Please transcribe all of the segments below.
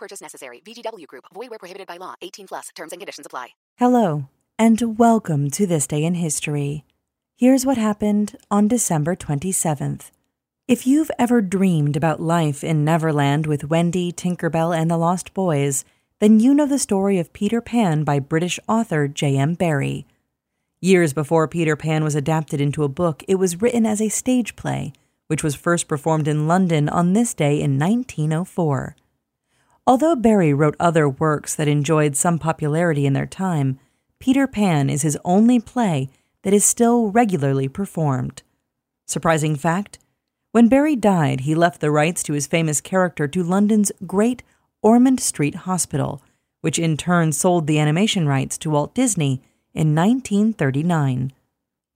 Purchase necessary. VGW Group. Void where prohibited by law. 18 plus. Terms and conditions apply. Hello, and welcome to this day in history. Here's what happened on December 27th. If you've ever dreamed about life in Neverland with Wendy, Tinkerbell, and the Lost Boys, then you know the story of Peter Pan by British author J.M. Barrie. Years before Peter Pan was adapted into a book, it was written as a stage play, which was first performed in London on this day in 1904. Although Barrie wrote other works that enjoyed some popularity in their time, Peter Pan is his only play that is still regularly performed. Surprising fact when Barrie died, he left the rights to his famous character to London's Great Ormond Street Hospital, which in turn sold the animation rights to Walt Disney in 1939.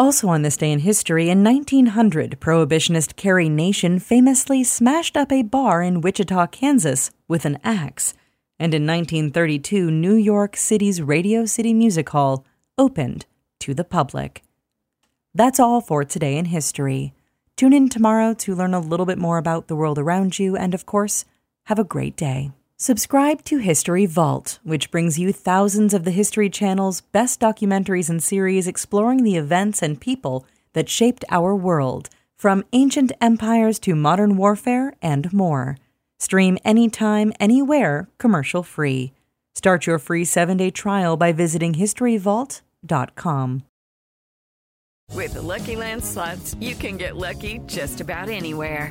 Also on this day in history, in 1900, Prohibitionist Carrie Nation famously smashed up a bar in Wichita, Kansas with an axe. And in 1932, New York City's Radio City Music Hall opened to the public. That's all for today in history. Tune in tomorrow to learn a little bit more about the world around you, and of course, have a great day. Subscribe to History Vault, which brings you thousands of the History Channel's best documentaries and series exploring the events and people that shaped our world, from ancient empires to modern warfare and more. Stream anytime, anywhere, commercial free. Start your free seven day trial by visiting historyvault.com. With the Lucky Land slots, you can get lucky just about anywhere.